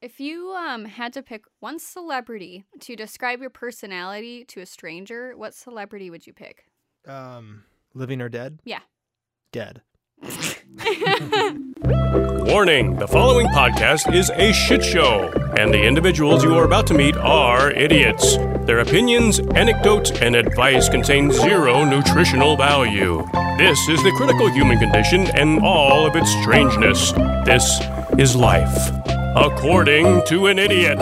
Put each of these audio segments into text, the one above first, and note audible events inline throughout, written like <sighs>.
If you um had to pick one celebrity to describe your personality to a stranger, what celebrity would you pick? Um, living or dead? Yeah. Dead. <laughs> Warning the following podcast is a shit show, and the individuals you are about to meet are idiots. Their opinions, anecdotes, and advice contain zero nutritional value. This is the critical human condition and all of its strangeness. This is life, according to an idiot.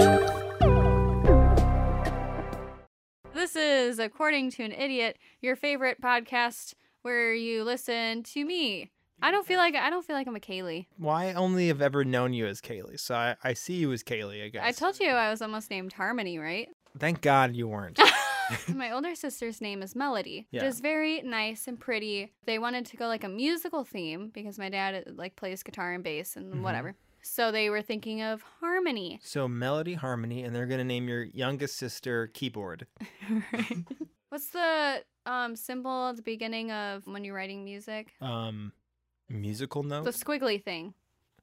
This is according to an idiot, your favorite podcast where you listen to me. I don't feel like I don't feel like I'm a Kaylee. Well, I only have ever known you as Kaylee, so I, I see you as Kaylee, I guess. I told you I was almost named Harmony, right? Thank God you weren't. <laughs> <laughs> My older sister's name is Melody, which Yeah. is very nice and pretty. They wanted to go like a musical theme because my dad like plays guitar and bass and Mhm. whatever. So they were thinking of Harmony. so Melody Harmony, and they're gonna name your youngest sister Keyboard. <laughs> What's the um symbol at the beginning of when you're writing music? Um, musical note. The squiggly thing.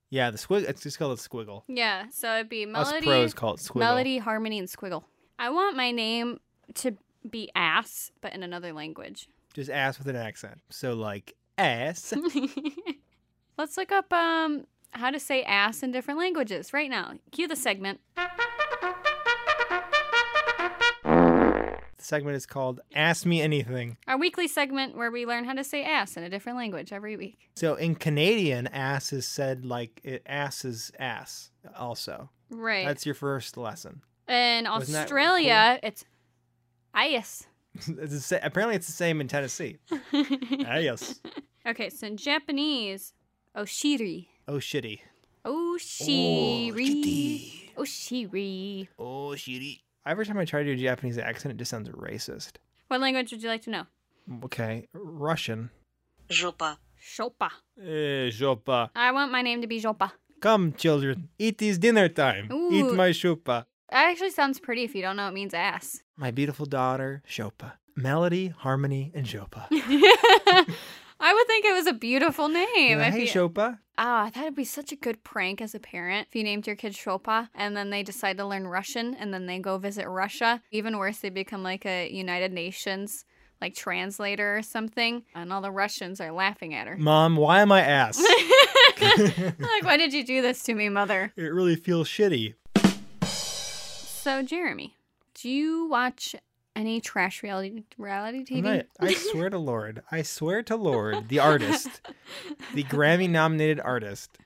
yeah, the squig. It's just called a squiggle. Yeah, so it'd be melody, Us pros call it squiggle. melody, harmony, and squiggle. I want my name to be ass, but in another language. Just ass with an accent. So like ass. <laughs> Let's look up um how to say ass in different languages right now. Cue the segment. the segment is called "Ask Me Anything." Our weekly segment where we learn how to say ass in a different language every week. So in Canadian, ass is said like it, ass is ass. Also, Right. that's your first lesson. in Wasn't that Australia, it's ass. <laughs> it's the sa- apparently, it's the same in Tennessee. <laughs> Ah, yes. okay, so in Japanese, oshiri oh Oshiri. Oh Oshiri. Oh, Every time I try to do a Japanese accent, it just sounds racist. What language would you like to know? Okay, Russian. Jopa. Jopa. Eh, Jopa. I want my name to be Jopa. Come, children, it is dinner time. Ooh. Eat my Shopa. That actually sounds pretty if you don't know it means ass. My beautiful daughter, Shopa. Melody, harmony, and Shopa. <laughs> I would think it was a beautiful name. Yeah, hey, you- Shopa. Ah, that would be such a good prank as a parent if you named your kid Shopa and then they decide to learn Russian and then they go visit Russia. Even worse, they become like a United Nations like translator or something, and all the Russians are laughing at her. Mom, why am I ass? <laughs> <laughs> like, why did you do this to me, mother? it really feels shitty. So, Jeremy, do you watch any trash reality reality TV? not- I swear to Lord, I swear to Lord, the artist, the <laughs> Grammy nominated artist.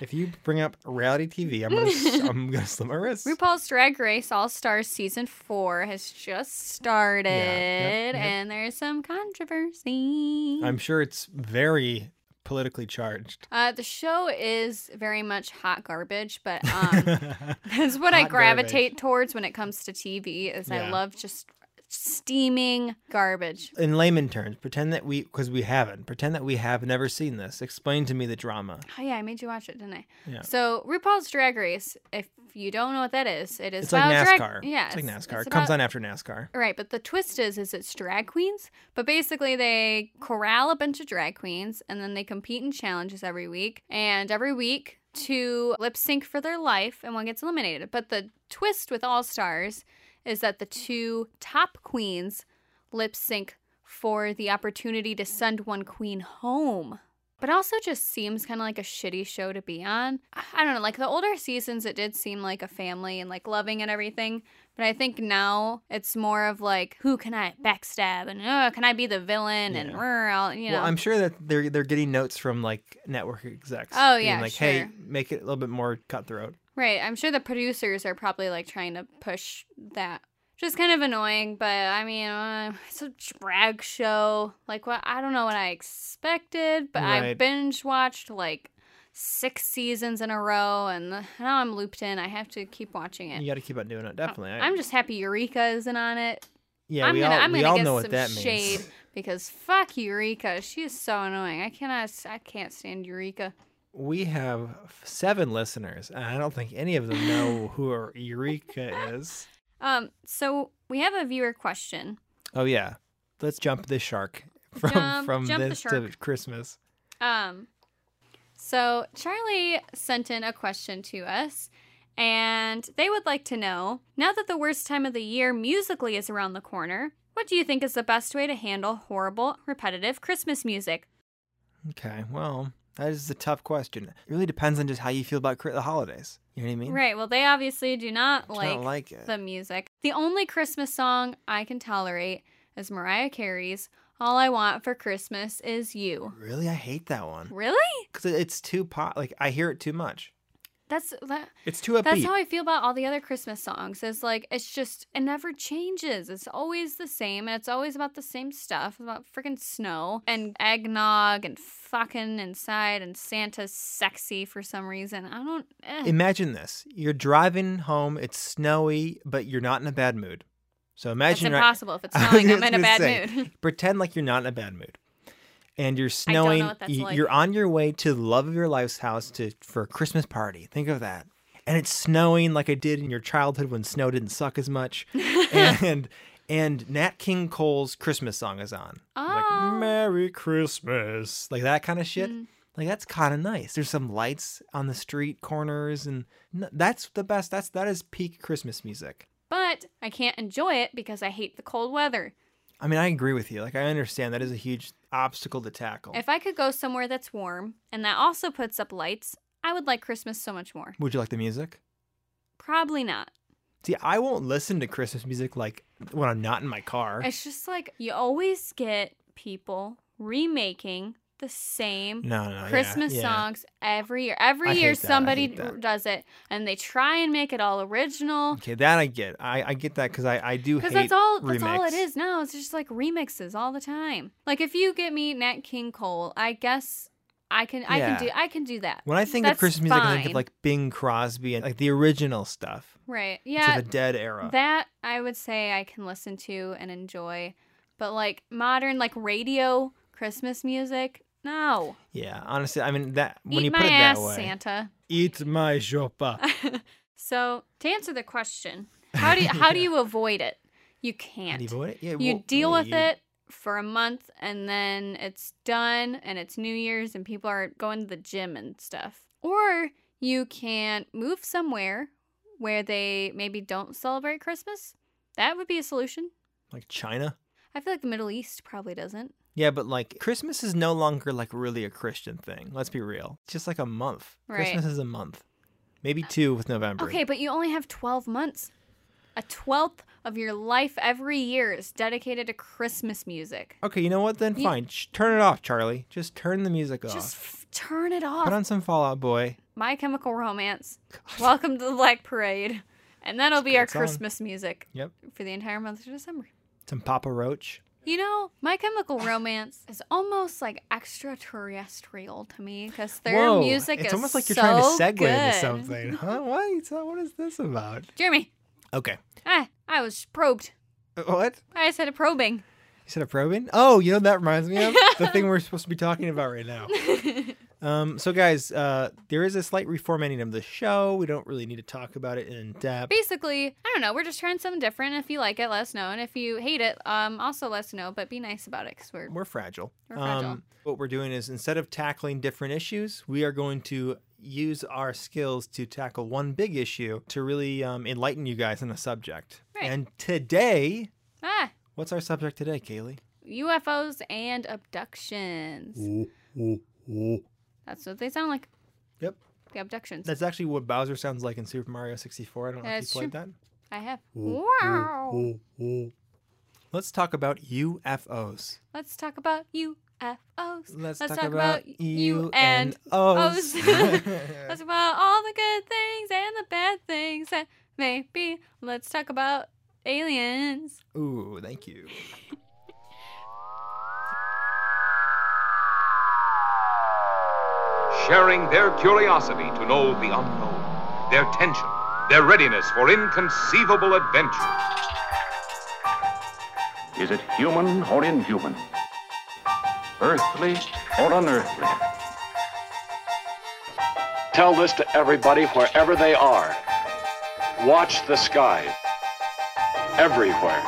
If you bring up reality TV, I'm gonna, <laughs> I'm gonna slit my wrists. RuPaul's Drag Race All Stars season four has just started, yep. and there's some controversy. I'm sure it's very politically charged. Uh, the show is very much hot garbage, but <laughs> um, <laughs> that's what I Hot gravitate towards when it comes to TV. Is I love just steaming garbage. In layman terms, pretend that we, because we haven't, pretend that we have never seen this. Explain to me the drama. Oh yeah, I made you watch it, didn't I? Yeah. So RuPaul's Drag Race, if you don't know what that is, it is It's like about drag- NASCAR. Yeah, it's like NASCAR. it's it comes about- on after NASCAR. Right, but the twist is is it's drag queens, but basically they corral a bunch of drag queens and then they compete in challenges every week and every week to lip sync for their life and one gets eliminated. But the twist with All Stars is that the two top queens lip sync for the opportunity to send one queen home. But also just seems kind of like a shitty show to be on. I don't know, like the older seasons, it did seem like a family and like loving and everything. But I think now it's more of like, who can I backstab and uh, can I be the villain and Yeah. I'll, you know. Well, I'm sure that they're they're getting notes from like network execs. Oh, yeah, like hey, make it a little bit more cutthroat. Right. I'm sure the producers are probably like trying to push that. Just kind of annoying, but I mean, uh, it's a drag show. Like, what? I don't know what I expected, but I binge watched like six seasons in a row, and now I'm looped in. I have to keep watching it. You got to keep on doing it. Definitely. I- I'm just happy Eureka isn't on it. yeah, I'm we gonna all I'm we gonna all get know some what that shade means. because fuck Eureka. She is so annoying. I cannot I can't stand Eureka. We have seven listeners, and I don't think any of them know <laughs> who Eureka is. Um, so we have a viewer question. Oh yeah, let's jump the shark <laughs> from Jump- from jump this to. Christmas. Um, so Charlie sent in a question to us, And they would like to know now that the worst time of the year musically is around the corner, what do you think is the best way to handle horrible, repetitive Christmas music? Okay, well, that is a tough question. It really depends on just how you feel about the holidays. You know what I mean? Right. Well, they obviously do not Do like, not like it. the music. The only Christmas song I can tolerate is Mariah Carey's All I Want for Christmas Is You. Really, I hate that one Really? because it's too pop. Like I hear it too much. That's that It's too upbeat. That's how I feel about all the other Christmas songs. It's like it's just it never changes. It's always the same, and it's always about the same stuff about freaking snow and eggnog and fucking inside and Santa's sexy for some reason. I don't. Eh. Imagine this: you're driving home. It's snowy, but you're not in a bad mood. So imagine you're- impossible if it's snowing. <laughs> I'm in a bad say, mood. <laughs> pretend like you're not in a bad mood and you're snowing that's like. you're on your way to the love of your life's house to for a christmas party think of that and it's snowing like it did in your childhood when snow didn't suck as much <laughs> and and nat king cole's christmas song is on Oh. like merry christmas like that kind of shit Mm. like that's kind of nice there's some lights on the street corners and that's the best that's that is peak christmas music but I can't enjoy it because I hate the cold weather. I mean, I agree with you. Like, I understand that is a huge obstacle to tackle. If I could go somewhere that's warm and that also puts up lights, I would like Christmas so much more. Would you like the music? Probably not. See, I won't listen to Christmas music like when I'm not in my car. It's just like you always get people remaking the same No, no, Christmas yeah. songs every year. Every I year hate that, I somebody does it and they try and make it all original. Okay, that I get. I, I get that because I, I do Because that's all that's all it remix. is now. It's just like remixes all the time. Like if you get me Nat King Cole, I guess I can I can do I can do that. When I think of That's Christmas music, I think of like Bing Crosby and like the original stuff. Right. Yeah. Yeah. It's the dead era. That I would say I can listen to and enjoy. But like modern like radio Christmas music, no. yeah, honestly, I mean that when Eat you put it ass, that way. Santa. Eat my jopa. <laughs> so to answer the question, how do you, how do <laughs> you avoid it? You can't. you avoid it? Yeah, you well, deal yeah, with you- it for a month and then it's done and it's New Year's and people are going to the gym and stuff. Or you can move somewhere where they maybe don't celebrate Christmas. That would be a solution. Like China. I feel like the Middle East probably doesn't. Yeah, but like Christmas is no longer like really a Christian thing. Let's be real. It's just like a month. Right. Christmas is a month. Maybe uh, two with November. Okay, but you only have 12 months. A twelfth of your life every year is dedicated to Christmas music. Okay, you know what then? You- Fine. Sh- turn it off, Charlie. Just turn the music off. Just f- turn it off. Put on some Fall Out Boy. My Chemical Romance. Welcome to the Black Parade. And that'll be our great song. Christmas music Yep. for the entire month of December. Some Papa Roach. You know, My Chemical Romance is almost like extraterrestrial to me because their Whoa, music it's is almost like you're so trying to segue good. into something. Huh? What? What is this about? Jeremy, Okay. I, I was probed. Uh, What? I said a probing. You said a probing? Oh, you know what that reminds me of <laughs> the thing we're supposed to be talking about right now. <laughs> Um, so guys, uh, there is a slight reformatting of the show. We don't really need to talk about it in depth. Basically, I don't know. We're just trying something different. If you like it, let us know. And if you hate it, um, also let us know. But be nice about it because we're We're fragile. We're fragile. Um, what we're doing is instead of tackling different issues, we are going to use our skills to tackle one big issue to really um, enlighten you guys on the subject. Right. And today, ah what's our subject today, Kaylee? UFOs and abductions. That's what they sound like. Yep. The abductions. That's actually what Bowser sounds like in Super Mario 64. I don't know That's if you played that. I have. that. Wow. Let's talk about UFOs. Let's talk about UFOs. Let's, Let's talk, talk about, about and and O's. <laughs> Let's talk about all the good things and the bad things that may be. Let's talk about aliens. Ooh, thank you. <laughs> sharing their curiosity to know the unknown, their tension, their readiness for inconceivable adventure. Is it human or inhuman? Earthly or unearthly? Tell this to everybody wherever they are. Watch the sky. Everywhere.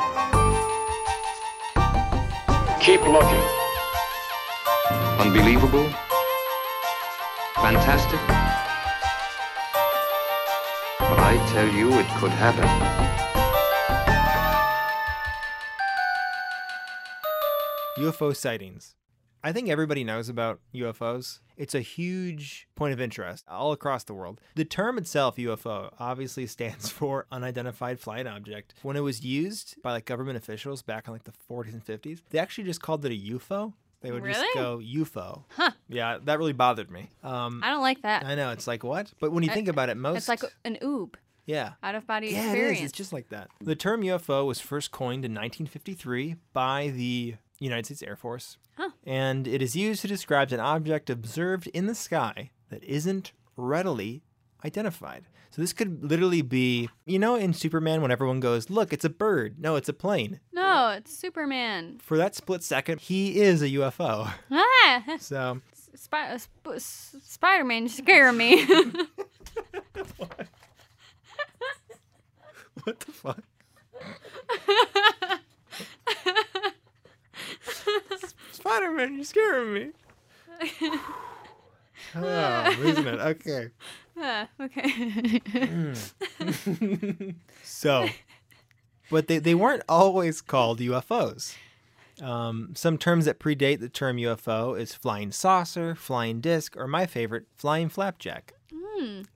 Keep looking. Unbelievable? Fantastic? But I tell you it could happen. UFO sightings. I think everybody knows about UFOs. It's a huge point of interest all across the world. The term itself, UFO, obviously <laughs> stands for unidentified flying object. When it was used by like government officials back in like the 40s and 50s, they actually just called it a UFO. They would just go UFO. Huh. Yeah, that really bothered me. Um, I don't like that. I know it's like what, but when you think about it, most It's like an oob, yeah. out of body Yeah, it experience. is. It's just like that. The term UFO was first coined in 1953 by the United States Air Force. Huh. And it is used to describe an object observed in the sky that isn't readily identified. So this could literally be, you know, in Superman when everyone goes, "Look, it's a bird." No, it's a plane. no, it's Superman. For that split second, he is a UFO. Ah, So, Sp- Spider-Man, you scare me. <laughs> what the fuck? <laughs> Spider-Man, you're scaring me. <laughs> oh, losing it. <laughs> Okay. Ah, okay. <laughs> So, but they, they weren't always called UFOs. Um, some terms that predate the term UFO is flying saucer, flying disc, or my favorite, flying flapjack.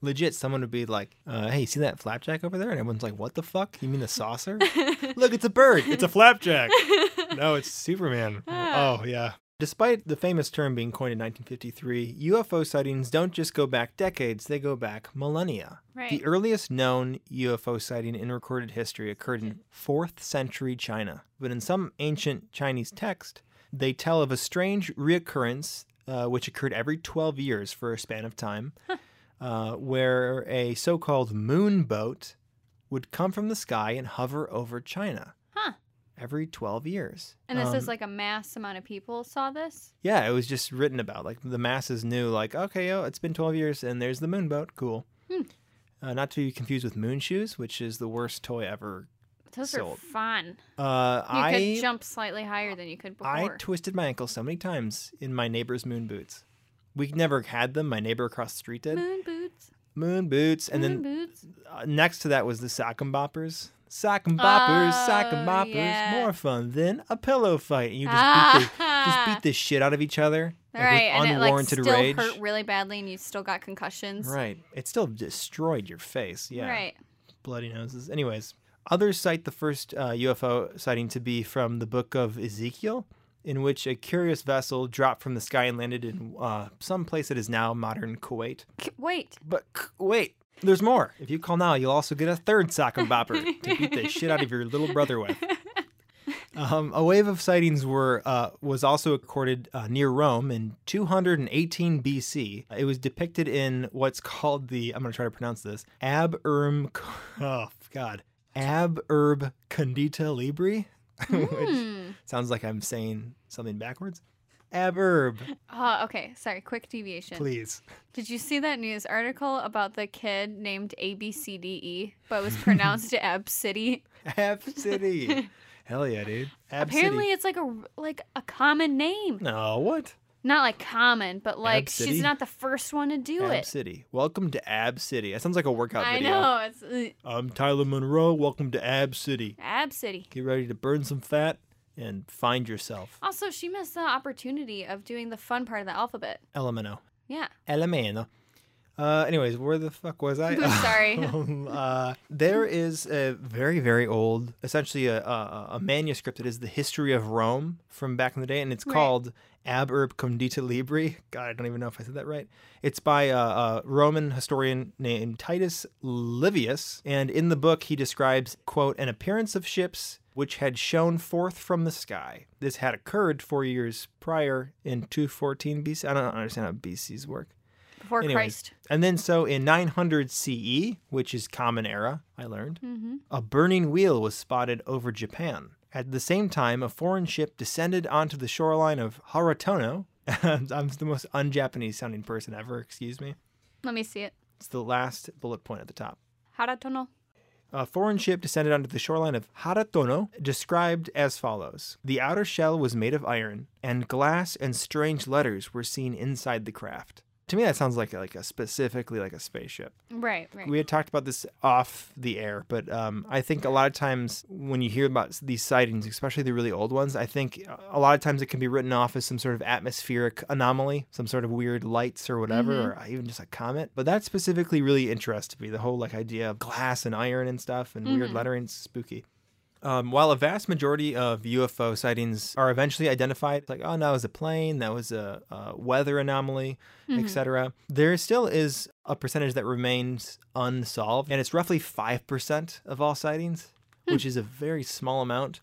Legit, someone would be like, uh, "Hey, see that flapjack over there?" And everyone's like, "What the fuck? You mean the saucer? <laughs> Look, it's a bird. It's a flapjack. no, it's Superman. oh yeah." Despite the famous term being coined in 1953, UFO sightings don't just go back decades; they go back millennia. Right. The earliest known UFO sighting in recorded history occurred in 4th century China. But in some ancient Chinese text, they tell of a strange reoccurrence uh, which occurred every 12 years for a span of time, <laughs> uh, where a so called moon boat would come from the sky and hover over China. Every 12 years. and this Um, is like a mass amount of people saw this. yeah, it was just written about. Like the masses knew, like, okay, oh, it's been 12 years and there's the moon boat. Cool. Uh, not to be confused with moon shoes, which is the worst toy ever. Those sold. are fun. Uh, You I could jump slightly higher than you could before. I twisted my ankle so many times in my neighbor's moon boots. We never had them. My neighbor across the street did. Moon boots. Moon boots, and moon then boots. uh, next to that was the sock and boppers. Sock and boppers, sock and Oh, boppers, yeah. more fun than a pillow fight. And you just beat the just beat <laughs> the shit out of each other like, right, and it like still rage. hurt really badly, and you still got concussions. Right. It still destroyed your face. Yeah. Right. Bloody noses. Anyways, others cite the first uh, UFO sighting to be from the book of Ezekiel, in which a curious vessel dropped from the sky and landed in uh, some place that is now modern Kuwait. K- Wait. But wait, there's more. If you call now, you'll also get a third sock and bopper to beat the shit out of your little brother with. <laughs> Um, a wave of sightings were uh, was also recorded uh, near Rome in 218 BC. It was depicted in what's called the I'm going to try to pronounce this Ab Urm. Oh God, Ab Urb Condita Libri, <laughs> which sounds like I'm saying something backwards. Ab Urb, Uh, okay, sorry. Quick deviation. please. Did you see that news article about the kid named ABCDE, but was pronounced Ab City? Ab City. Hell yeah, dude. Ab Apparently, City. it's like a like a common name. No, what? Not like common, but like City? she's not the first one to do it. Ab it. City. Welcome to Ab City. That sounds like a workout I video. know it's uh, I'm Tyler Monroe. Welcome to Ab City. Ab City. Get ready to burn some fat and find yourself. Also, she missed the opportunity of doing the fun part of the alphabet. Elemento. Yeah. Elemento. Uh, anyways, where the fuck was I? <laughs> Sorry. <laughs> Um, uh, there is a very, very old, essentially a, a, a manuscript that is the history of Rome from back in the day, and it's Right. called Ab Urb Condita Libri. God, I don't even know if I said that right. It's by a, a Roman historian named Titus Livius, and in the book he describes, quote, an appearance of ships which had shone forth from the sky. This had occurred four years prior in 214 BC. I don't understand how BCs work. Before Anyways, Christ. And then so in 900 CE, which is Common Era, I learned, Mm-hmm. a burning wheel was spotted over Japan. At the same time, a foreign ship descended onto the shoreline of Haratono. <laughs> I'm the most un-Japanese sounding person ever, excuse me. Let me see it. It's the last bullet point at the top. Haratono. A foreign ship descended onto the shoreline of Haratono, described as follows The outer shell was made of iron, and glass and strange letters were seen inside the craft. To me, that sounds like like a specifically like a spaceship. Right, right. We had talked about this off the air, but um, I think a lot of times when you hear about these sightings, especially the really old ones, I think a lot of times it can be written off as some sort of atmospheric anomaly, some sort of weird lights or whatever, or even just a comet. But that specifically really interested me. The whole like idea of glass and iron and stuff and weird lettering, spooky. Um, while a vast majority of UFO sightings are eventually identified, like, oh, no, it was a plane, that was a, a weather anomaly, etc., there still is a percentage that remains unsolved, and it's roughly 5% of all sightings, which is a very small amount.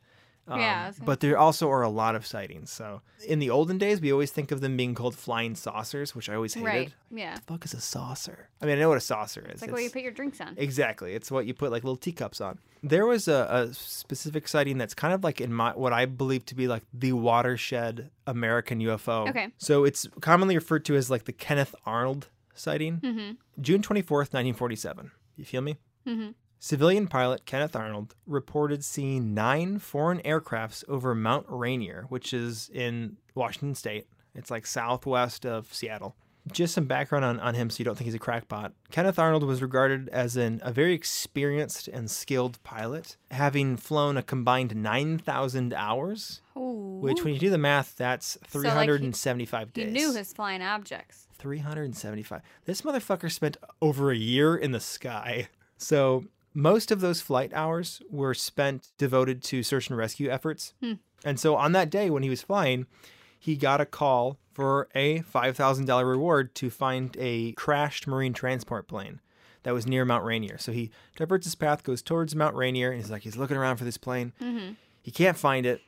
Um, Yeah, I was gonna- but there also are a lot of sightings. So in the olden days, we always think of them being called flying saucers, which I always hated. right. Yeah. The fuck is a saucer? I mean, I know what a saucer is. It's like what you put your drinks on. Exactly. It's what you put like little teacups on. There was a, a specific sighting that's kind of like in my what I believe to be like the watershed American UFO. Okay. So it's commonly referred to as like the Kenneth Arnold sighting. Mm-hmm. June 24th, 1947. You feel me? Mhm. Civilian pilot Kenneth Arnold reported seeing nine foreign aircrafts over Mount Rainier, which is in Washington state. It's like southwest of Seattle. Just some background on, on him so you don't think he's a crackpot. Kenneth Arnold was regarded as an, a very experienced and skilled pilot, having flown a combined 9,000 hours, Ooh. which, when you do the math, that's like, he- 375 he days. knew his flying objects. 375. This motherfucker spent over a year in the sky. So most of those flight hours were spent devoted to search and rescue efforts. Hmm. And so on that day when he was flying, he got a call for a $5,000 reward to find a crashed marine transport plane that was near Mount Rainier. So he diverts his path, goes towards Mount Rainier, and he's like, he's looking around for this plane. Mm-hmm. He can't find it.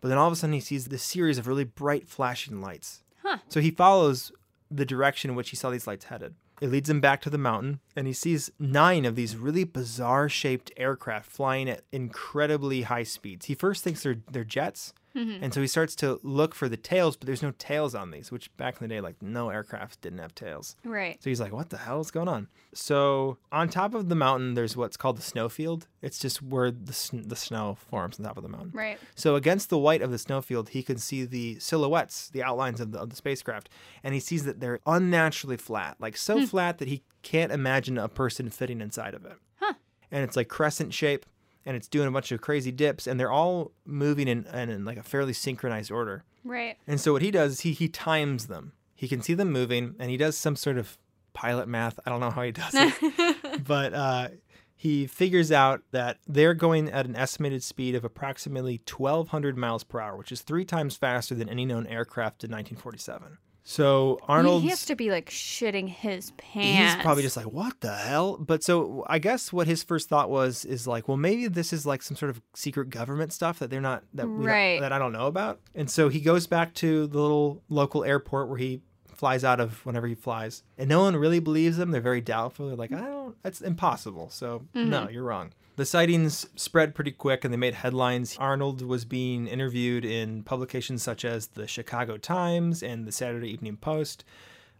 But then all of a sudden he sees this series of really bright flashing lights. Huh. So he follows the direction in which he saw these lights headed. It leads him back to the mountain, and he sees nine of these really bizarre shaped aircraft flying at incredibly high speeds. He first thinks they're they're jets, Mm-hmm. and so he starts to look for the tails, but there's no tails on these, which back in the day, like no aircraft didn't have tails. Right. So he's like, what the hell is going on? So on top of the mountain, there's what's called the snowfield. It's just where the, sn- the snow forms on top of the mountain. Right. So against the white of the snowfield, he can see the silhouettes, the outlines of the, of the spacecraft, and he sees that they're unnaturally flat, like so hmm. flat that he can't imagine a person fitting inside of it. Huh. And it's like crescent shape, and it's doing a bunch of crazy dips, and they're all moving in, in, in like a fairly synchronized order. Right. And so what he does is he he times them. He can see them moving, and he does some sort of pilot math. I don't know how he does it, <laughs> but uh, he figures out that they're going at an estimated speed of approximately 1,200 miles per hour, which is three times faster than any known aircraft in 1947. So Arnold, He has to be like shitting his pants. He's probably just like, what the hell? But so I guess what his first thought was is like, well, maybe this is like some sort of secret government stuff that they're not that we don't- Right. that I don't know about. And so he goes back to the little local airport where he flies out of whenever he flies, and no one really believes him. They're very doubtful. They're like, I don't. That's impossible. So no, mm-hmm. you're wrong. The sightings spread pretty quick and they made headlines. Arnold was being interviewed in publications such as the Chicago Times and the Saturday Evening Post.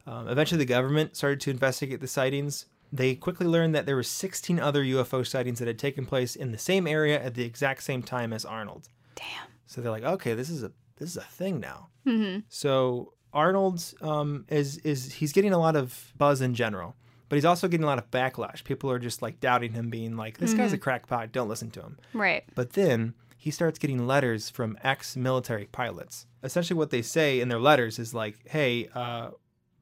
Um, eventually, the government started to investigate the sightings. They quickly learned that there were 16 other UFO sightings that had taken place in the same area at the exact same time as Arnold. Damn. So they're like, okay, this is a this is a thing now. So Arnold um, is is he's getting a lot of buzz in general, but he's also getting a lot of backlash. People are just like doubting him, being like, this guy's a crackpot. Don't listen to him. Right. But then he starts getting letters from ex military pilots. Essentially, what they say in their letters is like, hey, uh,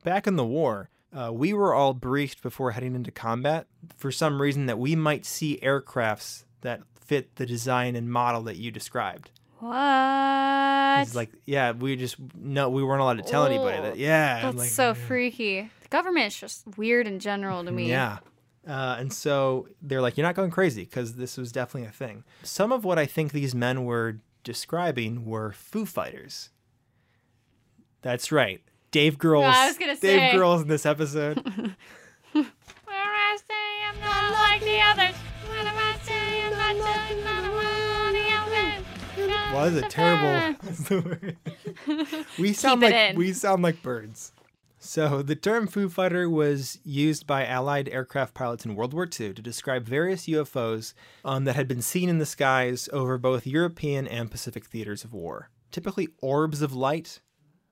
back in the war, uh, we were all briefed before heading into combat for some reason that we might see aircrafts that fit the design and model that you described. What? He's like, yeah, we just, no, we weren't allowed to tell anybody that. Yeah. That's like, so freaky. The government is just weird in general to me. Yeah. Uh, and so they're like, you're not going crazy because this was definitely a thing. Some of what I think these men were describing were Foo Fighters. That's right. Dave Grohl's. I was gonna say. Dave say. Grohl's in this episode. <laughs> Where I say I'm not like the others. What am I saying? I'm not just not one of the others. Well, that's a terrible. What's the word? we sound it like in. we sound like birds. So the term Foo Fighter was used by Allied aircraft pilots in World War II to describe various UFOs um, that had been seen in the skies over both European and Pacific theaters of war. Typically orbs of light,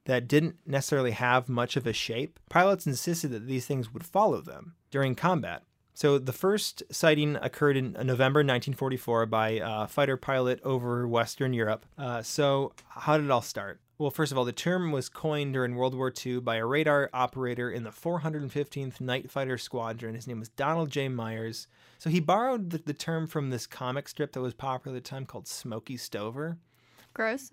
that didn't necessarily have much of a shape, pilots insisted that these things would follow them during combat. So the first sighting occurred in November 1944 by a fighter pilot over Western Europe. Uh, so how did it all start? Well, first of all, the term was coined during World War II by a radar operator in the 415th Night Fighter Squadron. His name was Donald J. Meiers. So he borrowed the, the term from this comic strip that was popular at the time called Smokey Stover. Gross.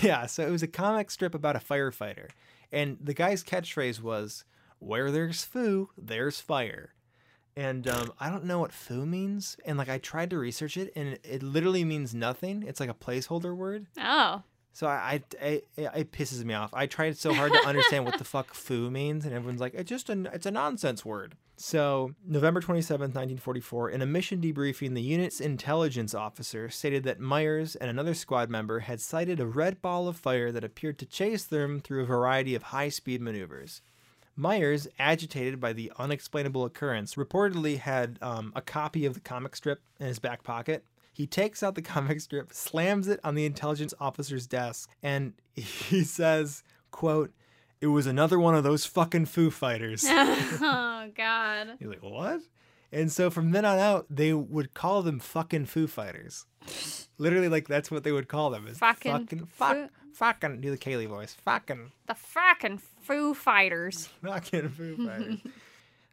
Yeah, so it was a comic strip about a firefighter. And the guy's catchphrase was, Where there's foo, there's fire. And um, I don't know what foo means. And like I tried to research it and it, it literally means nothing. It's like a placeholder word. Oh. So I, I, I it pisses me off. I tried so hard to understand what the fuck <laughs> foo means, and everyone's like, it's just a, it's a nonsense word. So November 27th, 1944, in a mission debriefing, the unit's intelligence officer stated that Meiers and another squad member had sighted a red ball of fire that appeared to chase them through a variety of high-speed maneuvers. Meiers, agitated by the unexplainable occurrence, reportedly had um, a copy of the comic strip in his back pocket. He takes out the comic strip, slams it on the intelligence officer's desk, and he <laughs> says, quote, it was another one of those fucking Foo Fighters. <laughs> oh <laughs> God. He's like, what? And so from then on out, they would call them fucking Foo Fighters. Literally, like that's what they would call them. Is Fucking fucking, fuck, Foo- fucking. Do the Kaylee voice. Fucking, The fucking Foo Fighters. fucking Foo Fighters.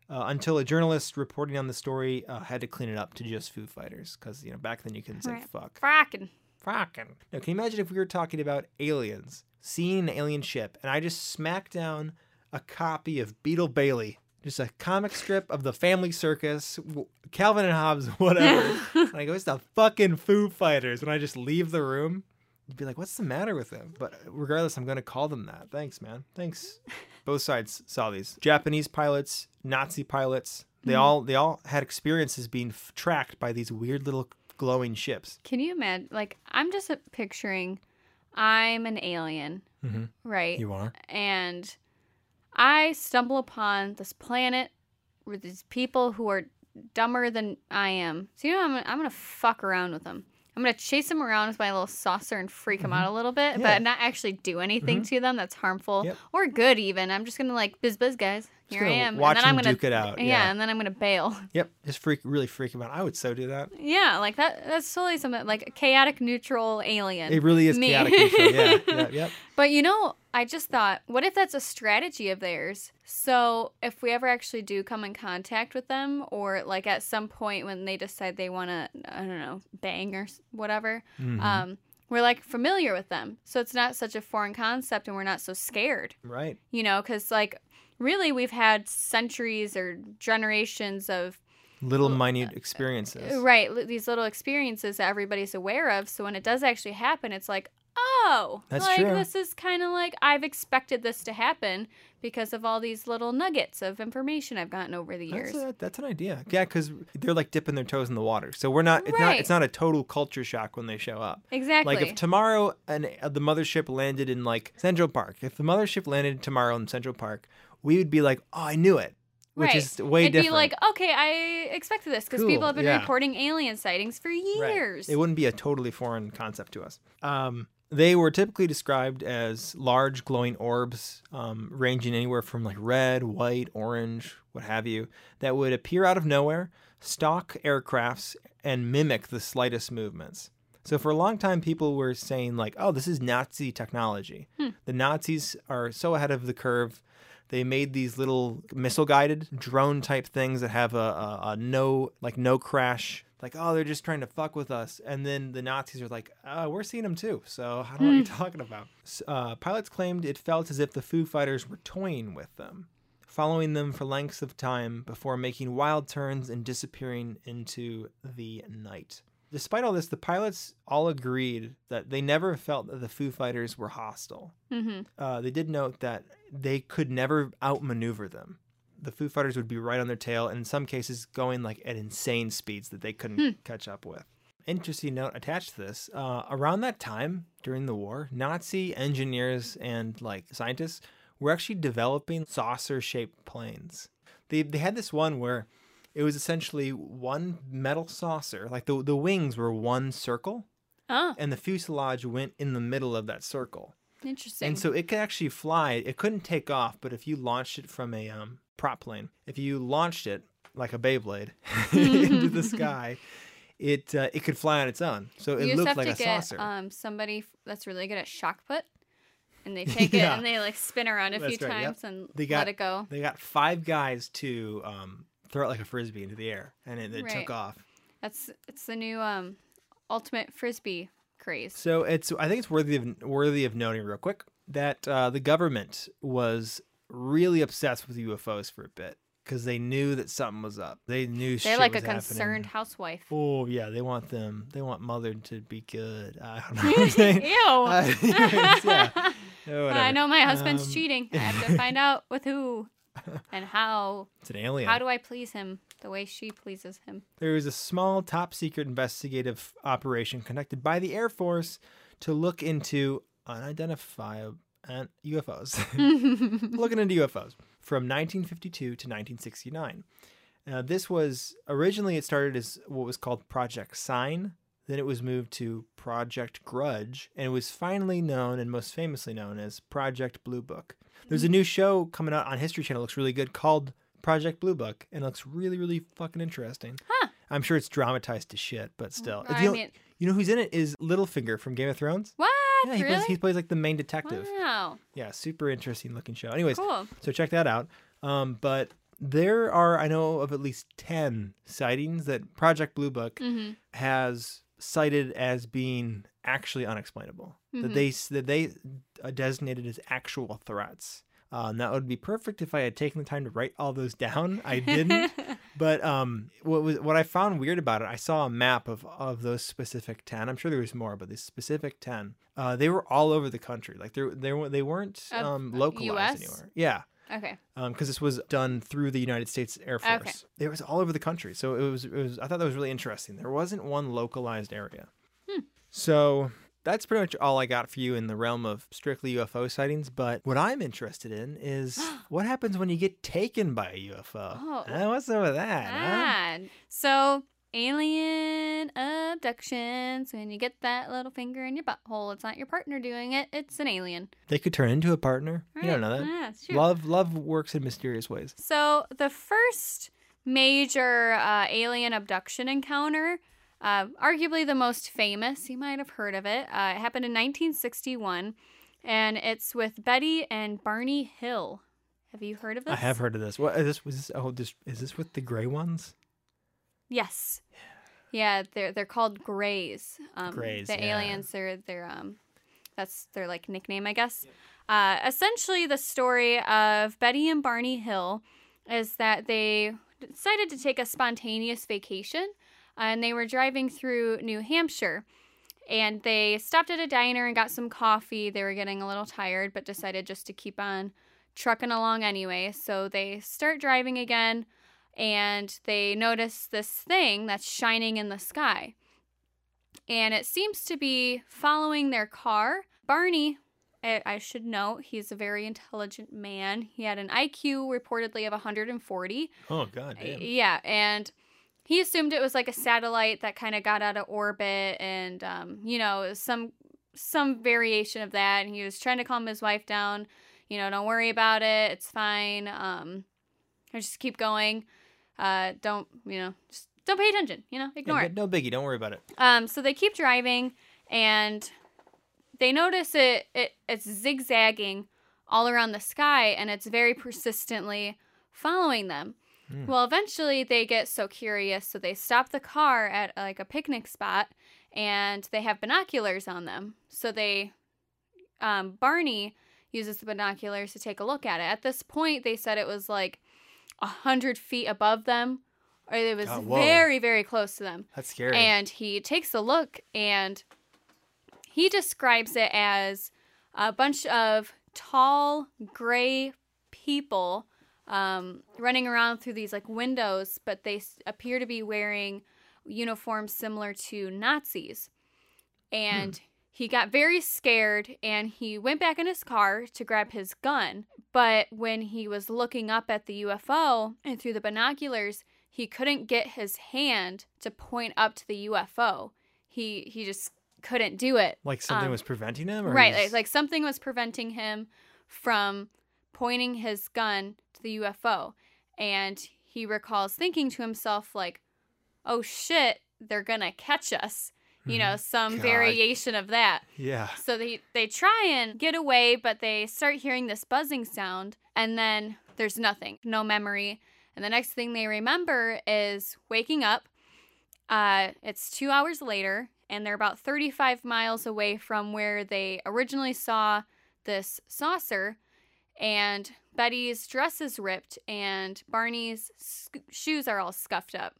Uh, until a journalist reporting on the story uh, had to clean it up to just Foo Fighters because you know back then you couldn't say Right. fuck. Frackin'. Fucking. Now, can you imagine if we were talking about aliens, seeing an alien ship, and I just smacked down a copy of Beetle Bailey, just a comic strip of the Family Circus, Calvin and Hobbes, <laughs> whatever. <laughs> and I go, it's the fucking Foo Fighters. And I just leave the room, be like, what's the matter with them? But uh, regardless, I'm going to call them that. Thanks, man. Thanks. <laughs> Both sides saw these. Japanese pilots, Nazi pilots. They mm-hmm. all they all had experiences being f- tracked by these weird little glowing ships. Can you imagine? Like, I'm just uh, picturing I'm an alien, mm-hmm. right? You are. and I stumble upon this planet with these people who are dumber than I am. So you know, I'm, I'm gonna fuck around with them. I'm gonna chase them around with my little saucer and freak them out a little bit, Mm-hmm. Yeah. but not actually do anything to them that's harmful Yep. or good. Even I'm just gonna like biz biz guys. Here I am. watch and then I'm them gonna duke it out, Yeah, yeah. and then I'm gonna bail. <laughs> Yep, just freak, really freak him out. I would so do that. yeah, like that. That's totally something like a chaotic neutral alien. It really is Me. chaotic. neutral. Yeah, yeah, <laughs> yep. But you know, I just thought, what if that's a strategy of theirs? So if we ever actually do come in contact with them, or like at some point when they decide they want to, I don't know, bang or whatever, Mm-hmm. um, we're like familiar with them. So it's not such a foreign concept and we're not so scared, Right. you know, because like really we've had centuries or generations of Little minute experiences. right these little experiences that everybody's aware of so when it does actually happen it's like oh That's like true. this is kind of like i've expected this to happen because of all these little nuggets of information i've gotten over the years That's, a, that's an idea. Yeah, because they're like dipping their toes in the water. So we're not. It's not. Right. It's not a total culture shock when they show up. exactly Like if tomorrow an, uh, the mothership landed in like Central Park, if the mothership landed tomorrow in Central Park, we would be like, "Oh, I knew it," which right. is way different. it'd different. be like okay i expected this because Cool, people have been yeah. reporting alien sightings for Right. years It wouldn't be a totally foreign concept to us. Um, they were typically described as large glowing orbs, um, ranging anywhere from like red, white, orange, what have you, that would appear out of nowhere, stalk aircrafts, and mimic the slightest movements. So for a long time, people were saying like, "Oh, this is Nazi technology. The Nazis are so ahead of the curve." They made these little missile-guided drone type things that have a, a, a no like no crash. Like, oh, they're just trying to fuck with us. And then the Nazis are like, uh, we're seeing them too. So I don't know what you're talking about. Uh, pilots claimed it felt as if the Foo Fighters were toying with them, following them for lengths of time before making wild turns and disappearing into the night. Despite all this, the pilots all agreed that they never felt that the Foo Fighters were hostile. mm-hmm. Uh, they did note that they could never outmaneuver them. The Foo Fighters would be right on their tail, and in some cases, going like at insane speeds that they couldn't catch up with. Interesting note attached to this: uh, around that time during the war, Nazi engineers and like scientists were actually developing saucer-shaped planes. They they had this one where it was essentially one metal saucer, like the the wings were one circle, oh and the fuselage went in the middle of that circle. Interesting. And so it could actually fly. It couldn't take off, but if you launched it from a um, prop plane, if you launched it like a Beyblade <laughs> into the <laughs> sky, it uh, it could fly on its own. So it you looked like a get saucer. um, somebody that's really good at shock put, and they <laughs> take Yeah. it and they like spin around a few That's right, yep. times and They got- let it go. They got five guys to um, throw it like a frisbee into the air, and it, it Right. took off. That's it's the new um, ultimate frisbee craze. So it's I think it's worthy of worthy of noting real quick that uh, the government was really obsessed with UFOs for a bit because they knew that something was up. They knew They're like a was happening. concerned housewife. Oh yeah, they want them. They want mother to be good. I don't know. What <laughs> I'm. Ew. <laughs> Uh, yeah. <laughs> Yeah, I know my husband's Um, cheating. I have to find out with who <laughs> and how. It's an alien. How do I please him the way she pleases him? There was a small top secret investigative operation conducted by the Air Force to look into unidentified uh, UFOs. <laughs> Looking into UFOs from 1952 to 1969. Uh, this was originally it started as what was called Project Sign. Then it was moved to Project Grudge, and it was finally known and most famously known as Project Blue Book. There's a new show coming out on History Channel. Looks really good called Project Blue Book, and it looks really, really fucking interesting. Huh. I'm sure it's dramatized to shit, but still. I you, know, mean- you know who's in it is Littlefinger from Game of Thrones. What? Yeah, he really? plays he plays like the main detective. wow. Yeah, super interesting looking show. Anyways, Cool. so check that out. Um, but there are I know of at least ten sightings that Project Blue Book Mm-hmm. has cited as being actually unexplainable. Mm-hmm. That they that they uh, designated as actual threats. Uh, and that would be perfect if I had taken the time to write all those <laughs> down. I didn't. <laughs> but um, what was what I found weird about it, I saw a map of of those specific ten. I'm sure there was more, but these specific ten, uh, they were all over the country. Like they they they weren't um, uh, localized US? anywhere. Yeah Okay. because this was done through the United States Air Force. Okay. It was all over the country, so it was, it was. I thought that was really interesting. There wasn't one localized area. Hmm. So that's pretty much all I got for you in the realm of strictly UFO sightings. But what I'm interested in is <gasps> what happens when you get taken by a UFO. Oh. What's up with that? huh? So alien abductions. When you get that little finger in your butthole, it's not your partner doing it. It's an alien. They could turn into a partner. You don't know that. Yeah, it's true. Love, love works in mysterious ways. So the first major uh, alien abduction encounter, uh, arguably the most famous, you might have heard of it. Uh, it happened in 1961, and it's with Betty and Barney Hill. Have you heard of this? I have heard of this. What is this? Was this? Oh, this is this with the gray ones? Yes. Yeah, they're they're called Greys. Um, Greys, The yeah. aliens, they're they're um, that's their like nickname, I guess. Uh, essentially, the story of Betty and Barney Hill is that they decided to take a spontaneous vacation, uh, and they were driving through New Hampshire. And they stopped at a diner and got some coffee. They were getting a little tired, but decided just to keep on trucking along anyway. So they start driving again and they notice this thing that's shining in the sky. And it seems to be following their car. Barney, I I should note, he's a very intelligent man. He had an IQ reportedly of 140. Oh God, damn. Yeah, and he assumed it was like a satellite that kind of got out of orbit, and um, you know, some some variation of that. And he was trying to calm his wife down. You know, don't worry about it. It's fine. Um, I just keep going. Uh, don't you know? Just don't pay attention. You know, ignore Yeah, it. no biggie. Don't worry about it. Um, so they keep driving, and they notice it, it it's zigzagging all around the sky, and it's very persistently following them. Well, eventually they get so curious, so they stop the car at like a picnic spot, and they have binoculars on them. So they, um, Barney uses the binoculars to take a look at it. At this point, they said it was like a hundred feet above them, or it was Oh, very, very close to them. That's scary. And he takes a look and he describes it as a bunch of tall, gray people um, running around through these like windows, but they s- appear to be wearing uniforms similar to Nazis. And he got very scared and he went back in his car to grab his gun. But when he was looking up at the UFO and through the binoculars, he couldn't get his hand to point up to the UFO. He he just couldn't do it. Like something Um, was preventing him, or Right, like, like something was preventing him from pointing his gun to the UFO. And he recalls thinking to himself, like, oh shit, they're gonna catch us. You know, some God. variation of that. yeah. So they they try and get away, but they start hearing this buzzing sound, and then there's nothing, no memory. And the next thing they remember is waking up. Uh, it's two hours later, and they're about 35 miles away from where they originally saw this saucer. And Betty's dress is ripped, and Barney's sc- shoes are all scuffed up.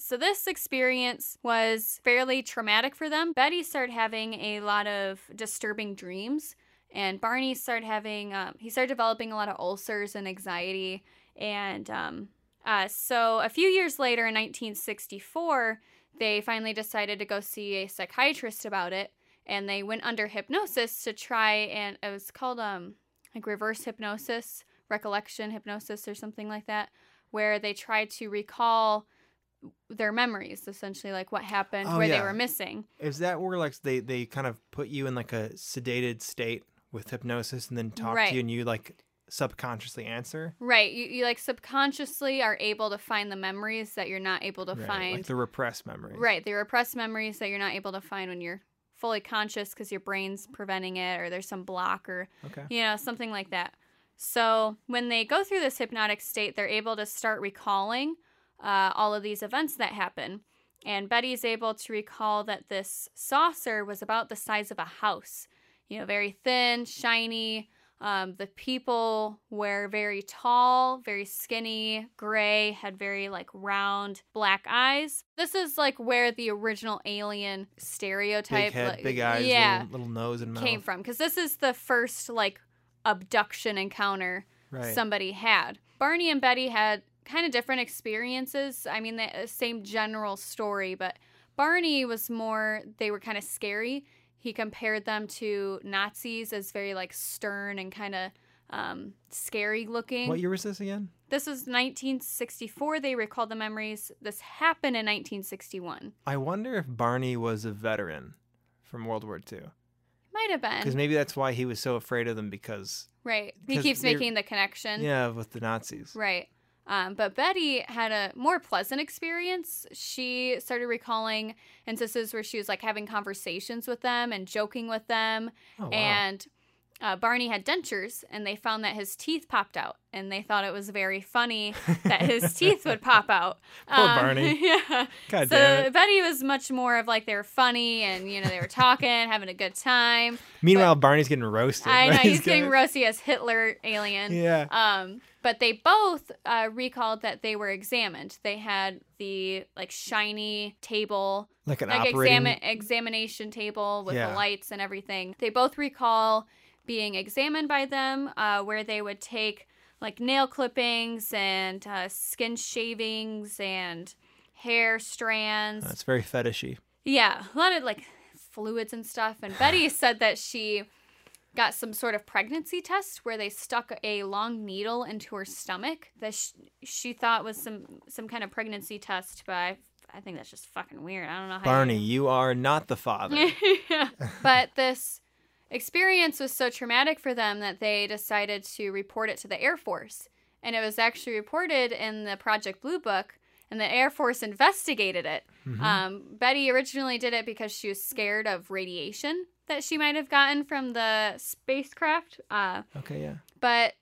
So, this experience was fairly traumatic for them. Betty started having a lot of disturbing dreams, and Barney started having, um, he started developing a lot of ulcers and anxiety. And um, uh, so, a few years later in 1964, they finally decided to go see a psychiatrist about it, and they went under hypnosis to try and it was called um like reverse hypnosis, recollection hypnosis, or something like that, where they tried to recall their memories, essentially, like what happened, Oh, where they were missing. Is that where like they they kind of put you in like a sedated state with hypnosis and then talk Right. to you and you like subconsciously answer? Right. You, you like subconsciously are able to find the memories that you're not able to Right, find. like the repressed memories. Right. The repressed memories that you're not able to find when you're fully conscious because your brain's preventing it or there's some block or, Okay. you know, something like that. So when they go through this hypnotic state, they're able to start recalling uh, all of these events that happen. And Betty's able to recall that this saucer was about the size of a house, you know, very thin, shiny. Um, the people were very tall, very skinny, gray, had very like round black eyes. This is like where the original alien stereotype, Big head, like- big eyes, yeah, little, little nose and mouth. came from because this is the first like abduction encounter Right. somebody had. Barney and Betty had kind of different experiences. I mean, the uh, same general story, but Barney was more, they were kind of scary. He compared them to Nazis as very like stern and kind of um, scary looking. What year was this again? This was 1964. They recalled the memories. This happened in 1961. I wonder if Barney was a veteran from World War II. Might have been. Because maybe that's why he was so afraid of them because, Right. He keeps making the connection. yeah, with the Nazis. Right. Um, but Betty had a more pleasant experience. She started recalling instances where she was like having conversations with them and joking with them. Oh, wow. And uh, Barney had dentures, and they found that his teeth popped out, and they thought it was very funny that his <laughs> teeth would pop out. <laughs> Poor Barney. <laughs> Yeah. God so. Betty was much more of like they were funny, and you know they were talking, having a good time. Meanwhile, Barney's getting roasted. I know these he's getting guys. roasty as Hitler alien. Yeah. Um, but they both uh, recalled that they were examined. They had the like shiny table, Like an like operating. exami- examination table with Yeah. the lights and everything. They both recall being examined by them, uh, where they would take like nail clippings and uh, skin shavings and hair strands. That's very fetishy. Yeah, a lot of like fluids and stuff. And Betty <sighs> said that she got some sort of pregnancy test where they stuck a long needle into her stomach that she, she thought was some some kind of pregnancy test, but I, I think that's just fucking weird. I don't know how. Barney, You... you are not the father. <laughs> yeah. <laughs> But this experience was so traumatic for them that they decided to report it to the Air Force. And it was actually reported in the Project Blue Book, and the Air Force investigated it. Um, Betty originally did it because she was scared of radiation that she might have gotten from the spacecraft. Uh, okay, yeah. but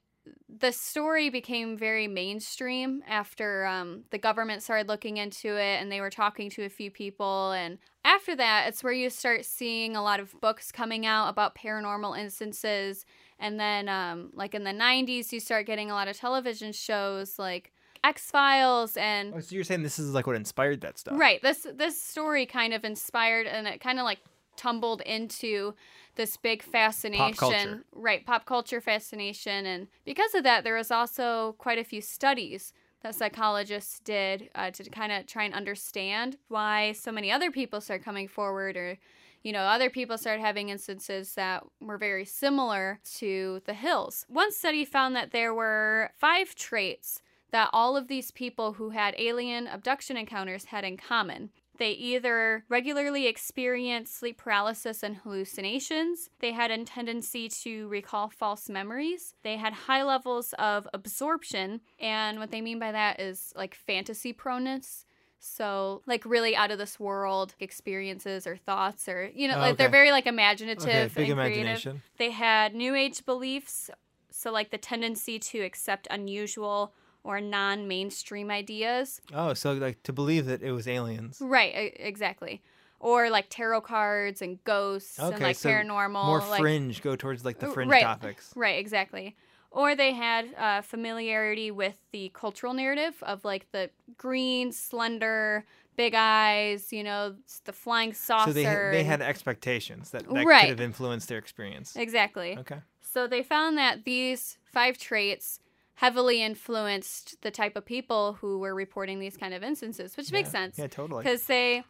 the story became very mainstream after um, the government started looking into it and they were talking to a few people and after that it's where you start seeing a lot of books coming out about paranormal instances and then um, like in the 90s you start getting a lot of television shows like x-files and Oh, so you're saying this is like what inspired that stuff? Right. This this story kind of inspired and it kind of like tumbled into this big fascination. culture. Right, pop culture fascination and because of that there was also quite a few studies that psychologists did uh, to kind of try and understand why so many other people start coming forward or you know other people started having instances that were very similar to the hills one study found that there were five traits that all of these people who had alien abduction encounters had in common. They either regularly experienced sleep paralysis and hallucinations, they had a tendency to recall false memories, they had high levels of absorption, and what they mean by that is like fantasy proneness. So, like really out of this world experiences or thoughts, or you know, Oh, like they're very like imaginative Okay, big and creative. imagination. They had new age beliefs, so like the tendency to accept unusual or non-mainstream ideas. Oh, so like to believe that it was aliens. Right, exactly. Or like tarot cards and ghosts and like so paranormal. More like, fringe go towards like the fringe right, topics. Right, exactly. Or they had uh, familiarity with the cultural narrative of like the green, slender, big eyes, you know, the flying saucer. So they they had expectations that, that Right. could have influenced their experience. Exactly. Okay. So they found that these five traits heavily influenced the type of people who were reporting these kind of instances, which makes sense. Yeah, totally. Because they,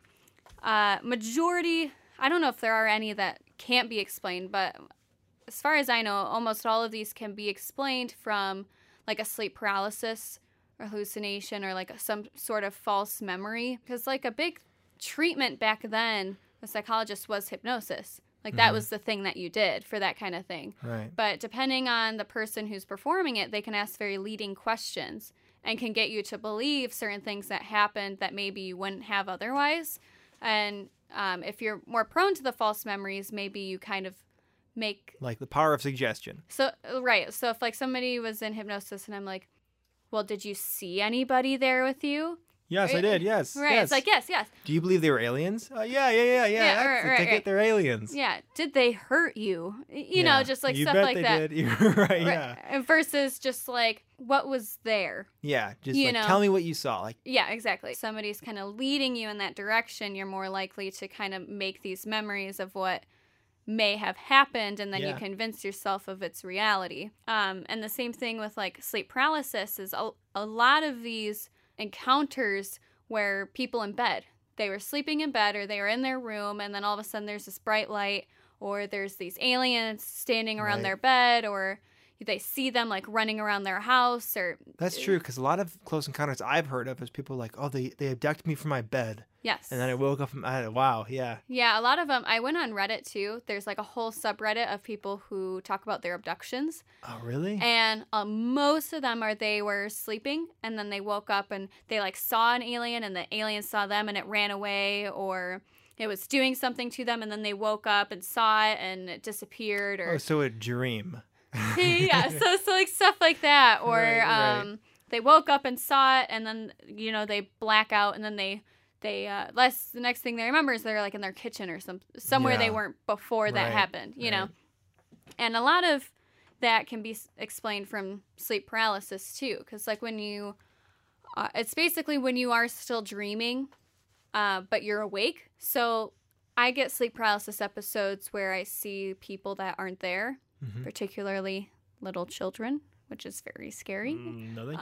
uh, majority, I don't know if there are any that can't be explained, but as far as I know, almost all of these can be explained from like a sleep paralysis or hallucination or like some sort of false memory. Because like a big treatment back then, the psychologist was hypnosis. Like that was the thing that you did for that kind of thing. Right. But depending on the person who's performing it, they can ask very leading questions and can get you to believe certain things that happened that maybe you wouldn't have otherwise. And um, if you're more prone to the false memories, maybe you kind of make Like the power of suggestion. so uh, right. So if like somebody was in hypnosis and I'm like, "Well, did you see anybody there with you?" Yes, I did. Yes. Right. Yes. It's like, "Yes, yes." Do you believe they were aliens? Uh, yeah, yeah, yeah, yeah. Yeah, That's right, right, ticket. right. They're aliens. Yeah. Did they hurt you? You Yeah. know, just like you stuff bet like they that. Did. <laughs> You're right. Right. Yeah. And Versus just like what was there. Yeah. Just You like know. tell me what you saw. Like Yeah, exactly. Somebody's kind of leading you in that direction. You're more likely to kind of make these memories of what may have happened, and then you convince yourself of its reality. Um, and the same thing with like sleep paralysis is a, a lot of these encounters where people in bed they were sleeping in bed or they were in their room, and then all of a sudden there's this bright light, or there's these aliens standing around Right. their bed, or they see them like running around their house, or that's true because a lot of close encounters I've heard of is people like, oh, they they abducted me from my bed, yes, and then I woke up. And I, wow. Yeah. Yeah, a lot of them. I went on Reddit too. There's like a whole subreddit of people who talk about their abductions, Oh, really? and uh, most of them are they were sleeping and then they woke up and they like saw an alien and the alien saw them and it ran away, or it was doing something to them and then they woke up and saw it and it disappeared, or oh, so a dream. <laughs> yeah, <laughs> so so like stuff like that, or Right, right. um, they woke up and saw it, and then you know they black out, and then they they uh, less the next thing they remember is they're like in their kitchen or some somewhere they weren't before that Right, happened, you know, and a lot of that can be s- explained from sleep paralysis too, because like when you, uh, it's basically when you are still dreaming, uh, but you're awake. So I get sleep paralysis episodes where I see people that aren't there, Mhm. particularly little children, which is very scary. Mm, no, thank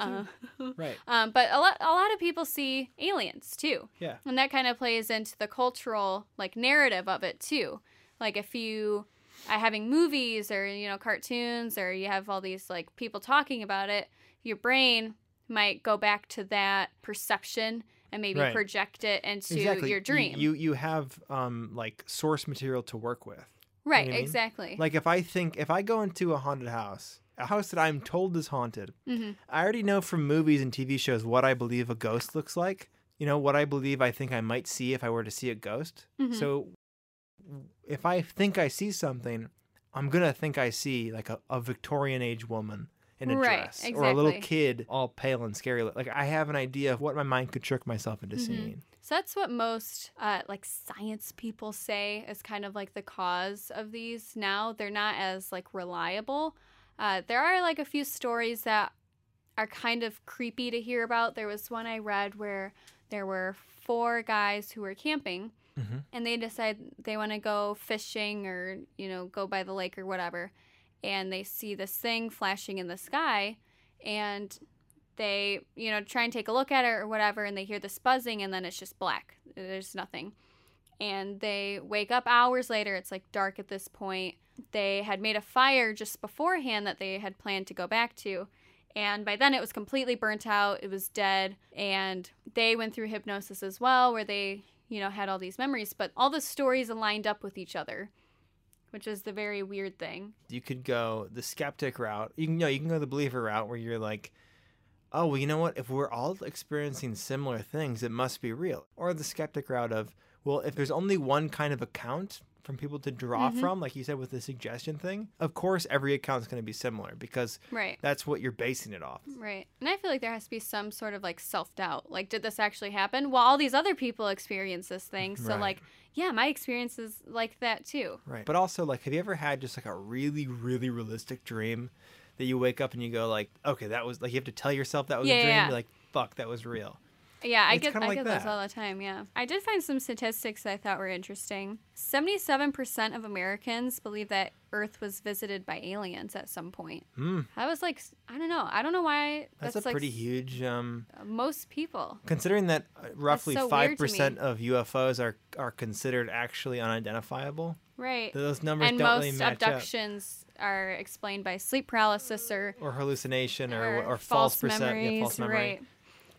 you. Uh, <laughs> right. um, but a lot, a lot of people see aliens too, Yeah. and that kind of plays into the cultural like narrative of it too. Like if you are having movies or you know cartoons or you have all these like people talking about it, your brain might go back to that perception and maybe Right. project it into exactly. your dream. You you have um like source material to work with. Right, what I mean? exactly. Like if I think if I go into a haunted house, a house that I'm told is haunted, hmm I already know from movies and TV shows what I believe a ghost looks like. You know what I believe I think I might see if I were to see a ghost. Mhm. So if I think I see something, I'm gonna think I see like a, a Victorian age woman in a Right, dress or a little kid all pale and scary. Like I have an idea of what my mind could trick myself into Mhm. seeing. So that's what most uh, like science people say is kind of like the cause of these. Now they're not as like reliable. Uh, there are like a few stories that are kind of creepy to hear about. There was one I read where there were four guys who were camping Mhm. and they decide they want to go fishing or you know go by the lake or whatever and they see this thing flashing in the sky and they you know try and take a look at it or whatever and they hear this buzzing and then it's just black. There's nothing. And they wake up hours later. It's like dark at this point. They had made a fire just beforehand that they had planned to go back to and by then it was completely burnt out. It was dead. And they went through hypnosis as well where they you know, had all these memories, but all the stories aligned up with each other, which is the very weird thing. You could go the skeptic route. You can no, you can go the believer route where you're like, oh well, you know what? If we're all experiencing similar things, it must be real. Or the skeptic route of, well, if there's only one kind of account from people to draw Mm-hmm. from, like you said with the suggestion thing, of course every account's going to be similar because Right. that's what you're basing it off. Right. And I feel like there has to be some sort of like self doubt. Like, did this actually happen? Well, all these other people experience this thing. So, Right. like, yeah, my experience is like that too. Right. But also, like, have you ever had just like a really, really realistic dream that you wake up and you go like, okay, that was like you have to tell yourself that was Yeah, a dream. yeah. You're like, fuck, that was real. Yeah, I It's get I like get those all the time. Yeah, I did find some statistics I thought were interesting. Seventy-seven percent of Americans believe that Earth was visited by aliens at some point. Hmm. I was like, I don't know. I don't know why. That's, That's, a like pretty huge. Um, Most people. considering that uh, roughly five me. percent of UFOs are are considered actually unidentifiable. Right. Those numbers and don't most really match up. abductions are explained by sleep paralysis or Or hallucination, or or, or, false, percent, memories. yeah, false memory. Right.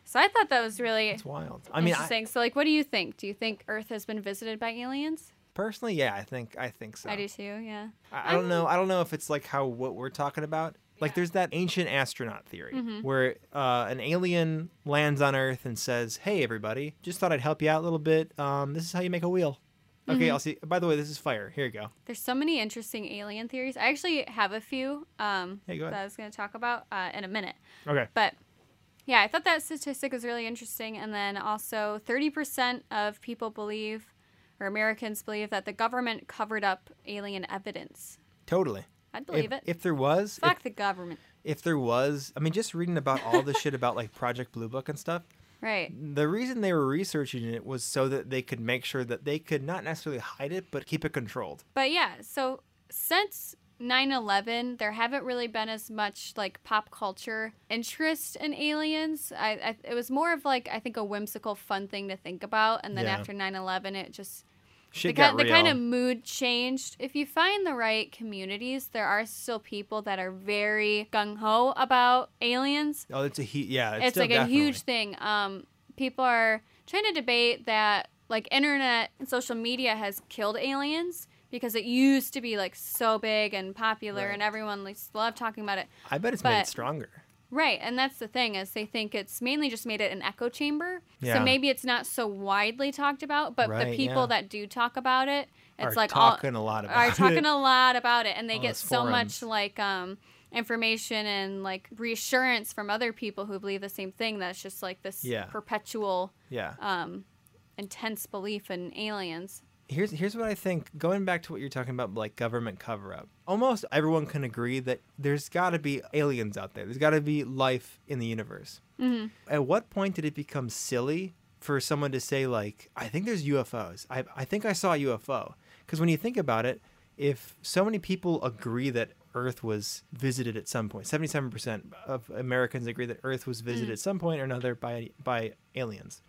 So I thought that was really It's wild. I mean, I, interesting. so, like, what do you think? Do you think Earth has been visited by aliens? personally, yeah, I think I think so. I do too. Yeah. I, I don't know. I don't know if it's like how what we're talking about. Like, there's that ancient astronaut theory Mm-hmm. where uh, an alien lands on Earth and says, "Hey, everybody, just thought I'd help you out a little bit. Um, this is how you make a wheel." Mm-hmm. Okay, I'll see. By the way, this is fire. Here you go. There's so many interesting alien theories. I actually have a few um, Hey, that I was going to talk about uh, in a minute. Okay. But yeah, I thought that statistic was really interesting. And then also, 30% of people believe, or Americans believe, that the government covered up alien evidence. Totally. I'd believe if, it. If there was, Fuck if, the government. if there was, I mean, just reading about all the shit about like Project Blue Book and stuff. Right. The reason they were researching it was so that they could make sure that they could not necessarily hide it, but keep it controlled. But yeah, so since 9/11, there haven't really been as much like pop culture interest in aliens. I, I it was more of like I think a whimsical, fun thing to think about, and then Yeah. after 9/11, it just Shit the, got the real. kind of mood changed. If you find the right communities, there are still people that are very gung ho about aliens. oh, it's a huge. Yeah, it's, It's, like a huge thing. Um, people are trying to debate that like internet and social media has killed aliens because it used to be like so big and popular Right. and everyone like loved talking about it. I bet it's made it stronger. Right, and that's the thing is they think it's mainly just made it an echo chamber. Yeah. So maybe it's not so widely talked about, but the people yeah. that do talk about it, it's Are like talking all, a lot about are <laughs> talking it. a lot about it, and they On get so much like um, information and like reassurance from other people who believe the same thing. That's just like this Yeah. perpetual Yeah. um, intense belief in aliens. Here's here's what I think. Going back to what you're talking about, like government cover up. Almost everyone can agree that there's got to be aliens out there. There's got to be life in the universe. Mm-hmm. At what point did it become silly for someone to say like, "I think there's UFOs. I I think I saw a UFO." Because when you think about it, if so many people agree that Earth was visited at some point, 77% of Americans agree that Earth was visited Mm. at some point or another by by aliens.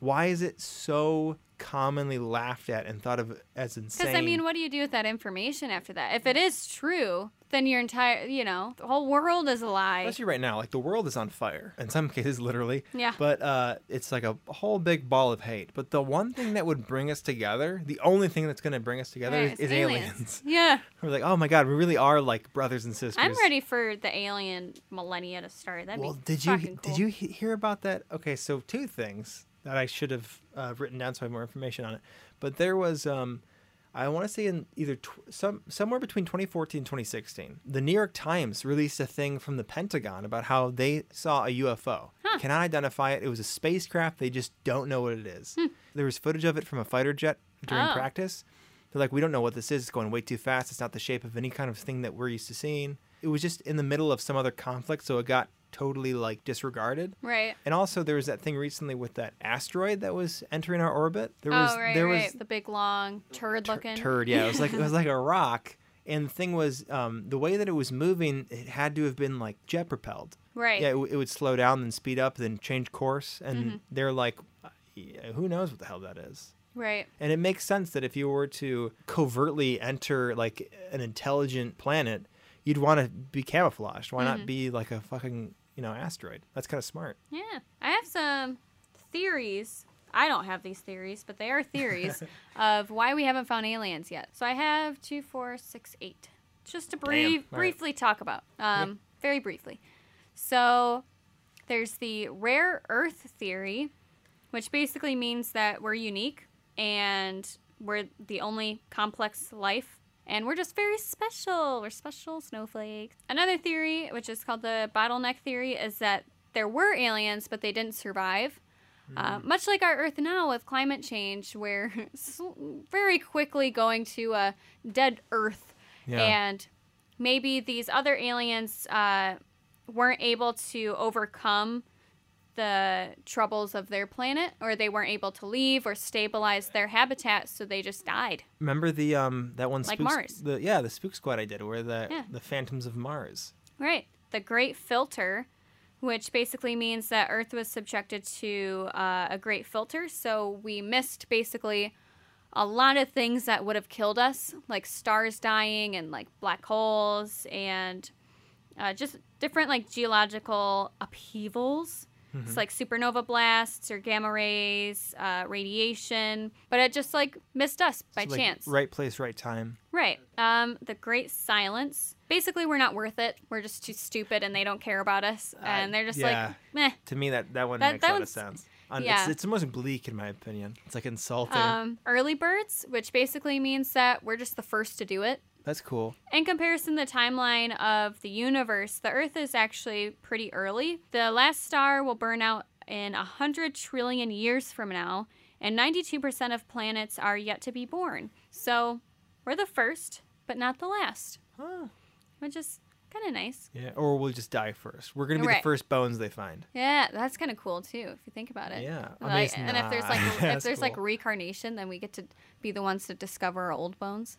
Why is it so commonly laughed at and thought of as insane? Because I mean, what do you do with that information after that? If it is true, then your entire, you know, the whole world is a lie. Especially right now, like the world is on fire. In some <laughs> cases, literally. Yeah. But uh, it's like a whole big ball of hate. But the one thing that would bring us together, the only thing that's going to bring us together Right, is, is aliens. <laughs> Yeah. We're like, oh my god, we really are like brothers and sisters. I'm ready for the alien millennia to start. That'd Well, be did you cool. did you he- hear about that? Okay, so two things that I should have uh, written down so I have more information on it. But there was, um, I want to say in either tw- some somewhere between 2014 and 2016, the New York Times released a thing from the Pentagon about how they saw a UFO. Cannot identify it. It was a spacecraft. They just don't know what it is. There was footage of it from a fighter jet during Hmm. Oh. practice. They're like, we don't know what this is. It's going way too fast. It's not the shape of any kind of thing that we're used to seeing. It was just in the middle of some other conflict, so it got totally like disregarded. Right. And also, there was that thing recently with that asteroid that was entering our orbit. There was oh, right, there right. was the big, long, turd looking. turd. Yeah, it was like it was like <laughs> a rock. And the thing was, um, the way that it was moving, it had to have been like jet propelled. Right. Yeah, it, w- it would slow down, then speed up, then change course. And Mm-hmm. they're like, yeah, who knows what the hell that is? Right. And it makes sense that if you were to covertly enter like an intelligent planet, you'd want to be camouflaged. Why Mm-hmm. not be like a fucking you know asteroid? That's kind of smart. Yeah. I have some theories I don't have these theories, but they are theories <laughs> of why we haven't found aliens yet. So I have two, four, six, eight, just to brief, All right. briefly talk about, um, very briefly. So there's the rare Earth theory, which basically means that we're unique and we're the only complex life and we're just very special. We're special snowflakes. Another theory, which is called the bottleneck theory, is that there were aliens, but they didn't survive. Uh, much like our Earth now with climate change, we're <laughs> very quickly going to a dead Earth. Yeah. And maybe these other aliens uh, weren't able to overcome the troubles of their planet, or they weren't able to leave or stabilize their habitat, so they just died. Remember the um that one Like spook, Mars. The yeah, the spook squad I did, where the Yeah. the Phantoms of Mars. Right. The Great Filter, which basically means that Earth was subjected to uh, a great filter. So we missed basically a lot of things that would have killed us, like stars dying and like black holes and uh, just different like geological upheavals. It's like supernova blasts or gamma rays, uh, radiation, but it just like missed us by So, like, chance. Right place, right time. Right. Um, the Great Silence. Basically, we're not worth it. We're just too stupid, and they don't care about us, and they're just Uh, yeah. like, meh. To me, that that one That- makes that a lot of sense. Yeah. It's, it's most bleak in my opinion. It's like insulting. Um, early birds, which basically means that we're just the first to do it. That's cool. In comparison the timeline of the universe, the Earth is actually pretty early. The last star will burn out in 100 trillion years from now, and 92% of planets are yet to be born. So we're the first, but not the last, Huh. which is kind of nice. Yeah. Or we'll just die first. We're gonna be Right. the first bones they find. Yeah, that's kind of cool too, if you think about it. Yeah. Like, and if there's like <laughs> if there's like reincarnation, then we get to be the ones to discover our old bones.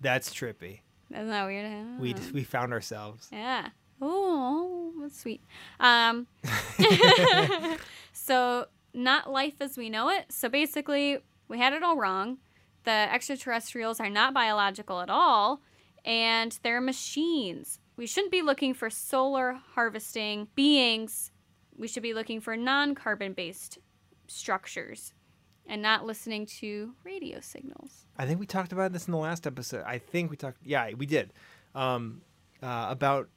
That's trippy. Isn't that weird? We Ah. we found ourselves. Yeah. Oh, that's sweet. Um, <laughs> so not life as we know it. So basically, we had it all wrong. The extraterrestrials are not biological at all, and they're machines. We shouldn't be looking for solar harvesting beings. We should be looking for non-carbon based structures and not listening to radio signals. I think we talked about this in the last episode. I think we talked. Yeah, we did. Um, uh, about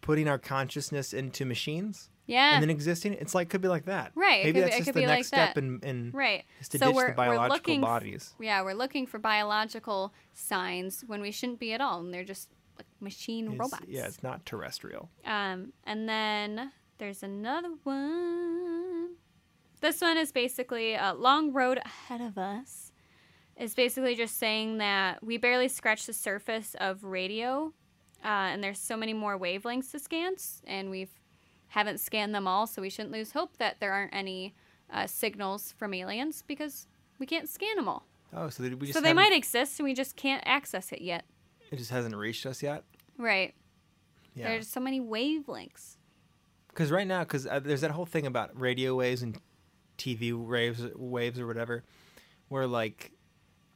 putting our consciousness into machines Yeah. and then existing. It's like could be like that. Right, Maybe be- that's just the next like step in in Right. is to so ditch we're, the biological looking bodies. yeah, we're looking for biological signs when we shouldn't be at all, and they're just like machine It's- robots. Yeah, it's not terrestrial. Um, and then there's another one. This one is basically a long road ahead of us. Is basically just saying that we barely scratch the surface of radio, uh, and there's so many more wavelengths to scan, and we've haven't scanned them all, so we shouldn't lose hope that there aren't any uh, signals from aliens because we can't scan them all. Oh, so they, we just So they might exist, and we just can't access it yet. It just hasn't reached us yet. Right. Yeah. There's so many wavelengths. Because right now, because uh, there's that whole thing about radio waves and TV waves, waves or whatever, where like,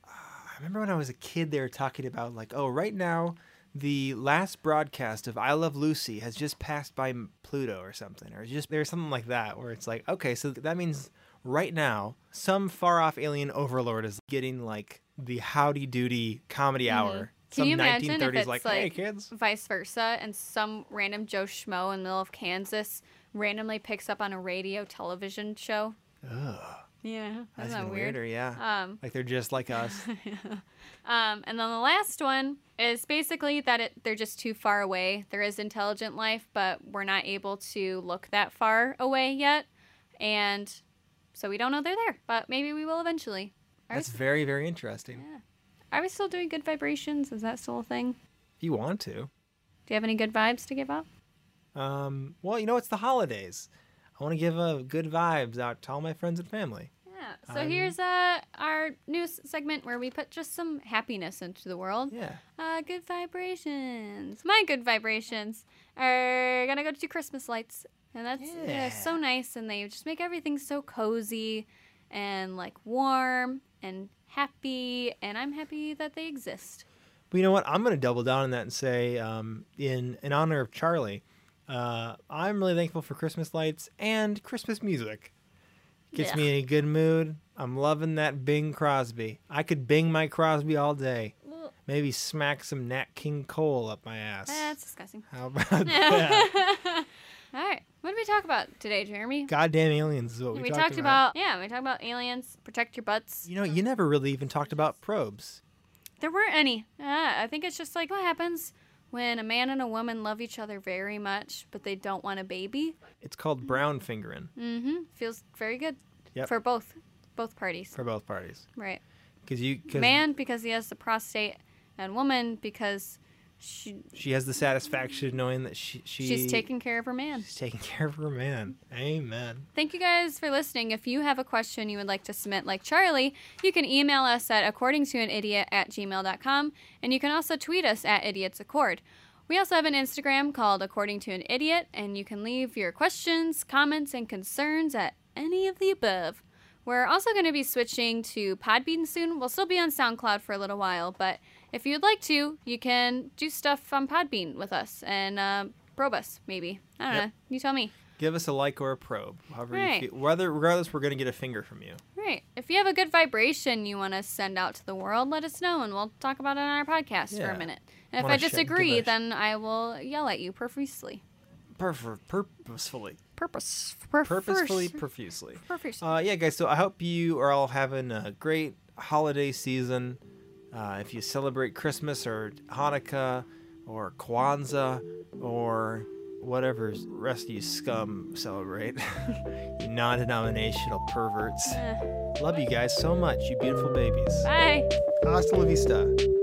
uh, I remember when I was a kid, they were talking about like, oh, right now, the last broadcast of I Love Lucy has just passed by Pluto or something, or just there's something like that, where it's like, okay, so that means right now, some far off alien overlord is getting like the howdy doody comedy hour. Mm-hmm. Can Some you imagine if 1930s it's like, like, hey kids. vice versa, and some random Joe Schmo in the middle of Kansas randomly picks up on a radio television show? Ugh, Yeah, that's that even weird? weirder, yeah. Um, like they're just like <laughs> us. um, and then the last one is basically that it, they're just too far away. There is intelligent life, but we're not able to look that far away yet, and so we don't know they're there. But maybe we will eventually. Are, That's very, very interesting. Yeah. are we still doing good vibrations? Is that still a thing? If you want to. Do you have any good vibes to give out? Um, well, you know, it's the holidays. I want to give uh, good vibes out to all my friends and family. Yeah. So Um, here's uh, our news segment where we put just some happiness into the world. Yeah. Uh, good vibrations. My good vibrations are gonna go to Christmas lights, and that's yeah. So nice, and they just make everything so cozy and like warm and happy, and I'm happy that they exist. But you know what? I'm going to double down on that and say, um, in in honor of Charlie, uh, I'm really thankful for Christmas lights and Christmas music. Gets Ugh. me in a good mood. I'm loving that Bing Crosby. I could Bing my Crosby all day. Maybe smack some Nat King Cole up my ass. That's disgusting. How about that? <laughs> All right. What did we talk about today, Jeremy? Goddamn aliens is what we, we talked, talked about. yeah, we talked about aliens. Protect your butts. You know, you never really even talked about probes. There weren't any. Ah, I think it's just like what happens when a man and a woman love each other very much, but they don't want a baby. It's called brown fingering Mm-hmm. Feels very good Yep. for both both parties. for both parties. Right. Because you, cause Man because he has the prostate, and woman because she she has the satisfaction of knowing that she, she she's taking care of her man. she's taking care of her man. Amen. Thank you guys for listening. If you have a question you would like to submit like Charlie, you can email us at according to an idiot at gmail.com and you can also tweet us at idiots accord. We also have an Instagram called According to an Idiot, and you can leave your questions, comments, and concerns at any of the above. We're also going to be switching to Podbean soon. We'll still be on SoundCloud for a little while, but if you'd like to, you can do stuff on Podbean with us and uh, probe us, maybe. I don't Yep. know. You tell me. Give us a like or a probe, however Right. you feel. Whether regardless, we're gonna get a finger from you. Right. If you have a good vibration you want to send out to the world, let us know and we'll talk about it on our podcast for a minute. And if Wanna I disagree, sh- then I will yell at you profusely. Perf- purposefully, Purpose. purposefully, profusely. Profusely. Uh, yeah, guys. So I hope you are all having a great holiday season. Uh, if you celebrate Christmas or Hanukkah or Kwanzaa or whatever rest of you scum celebrate, <laughs> you non-denominational perverts. Eh. Love you guys so much, you beautiful babies. Bye. Hasta la vista.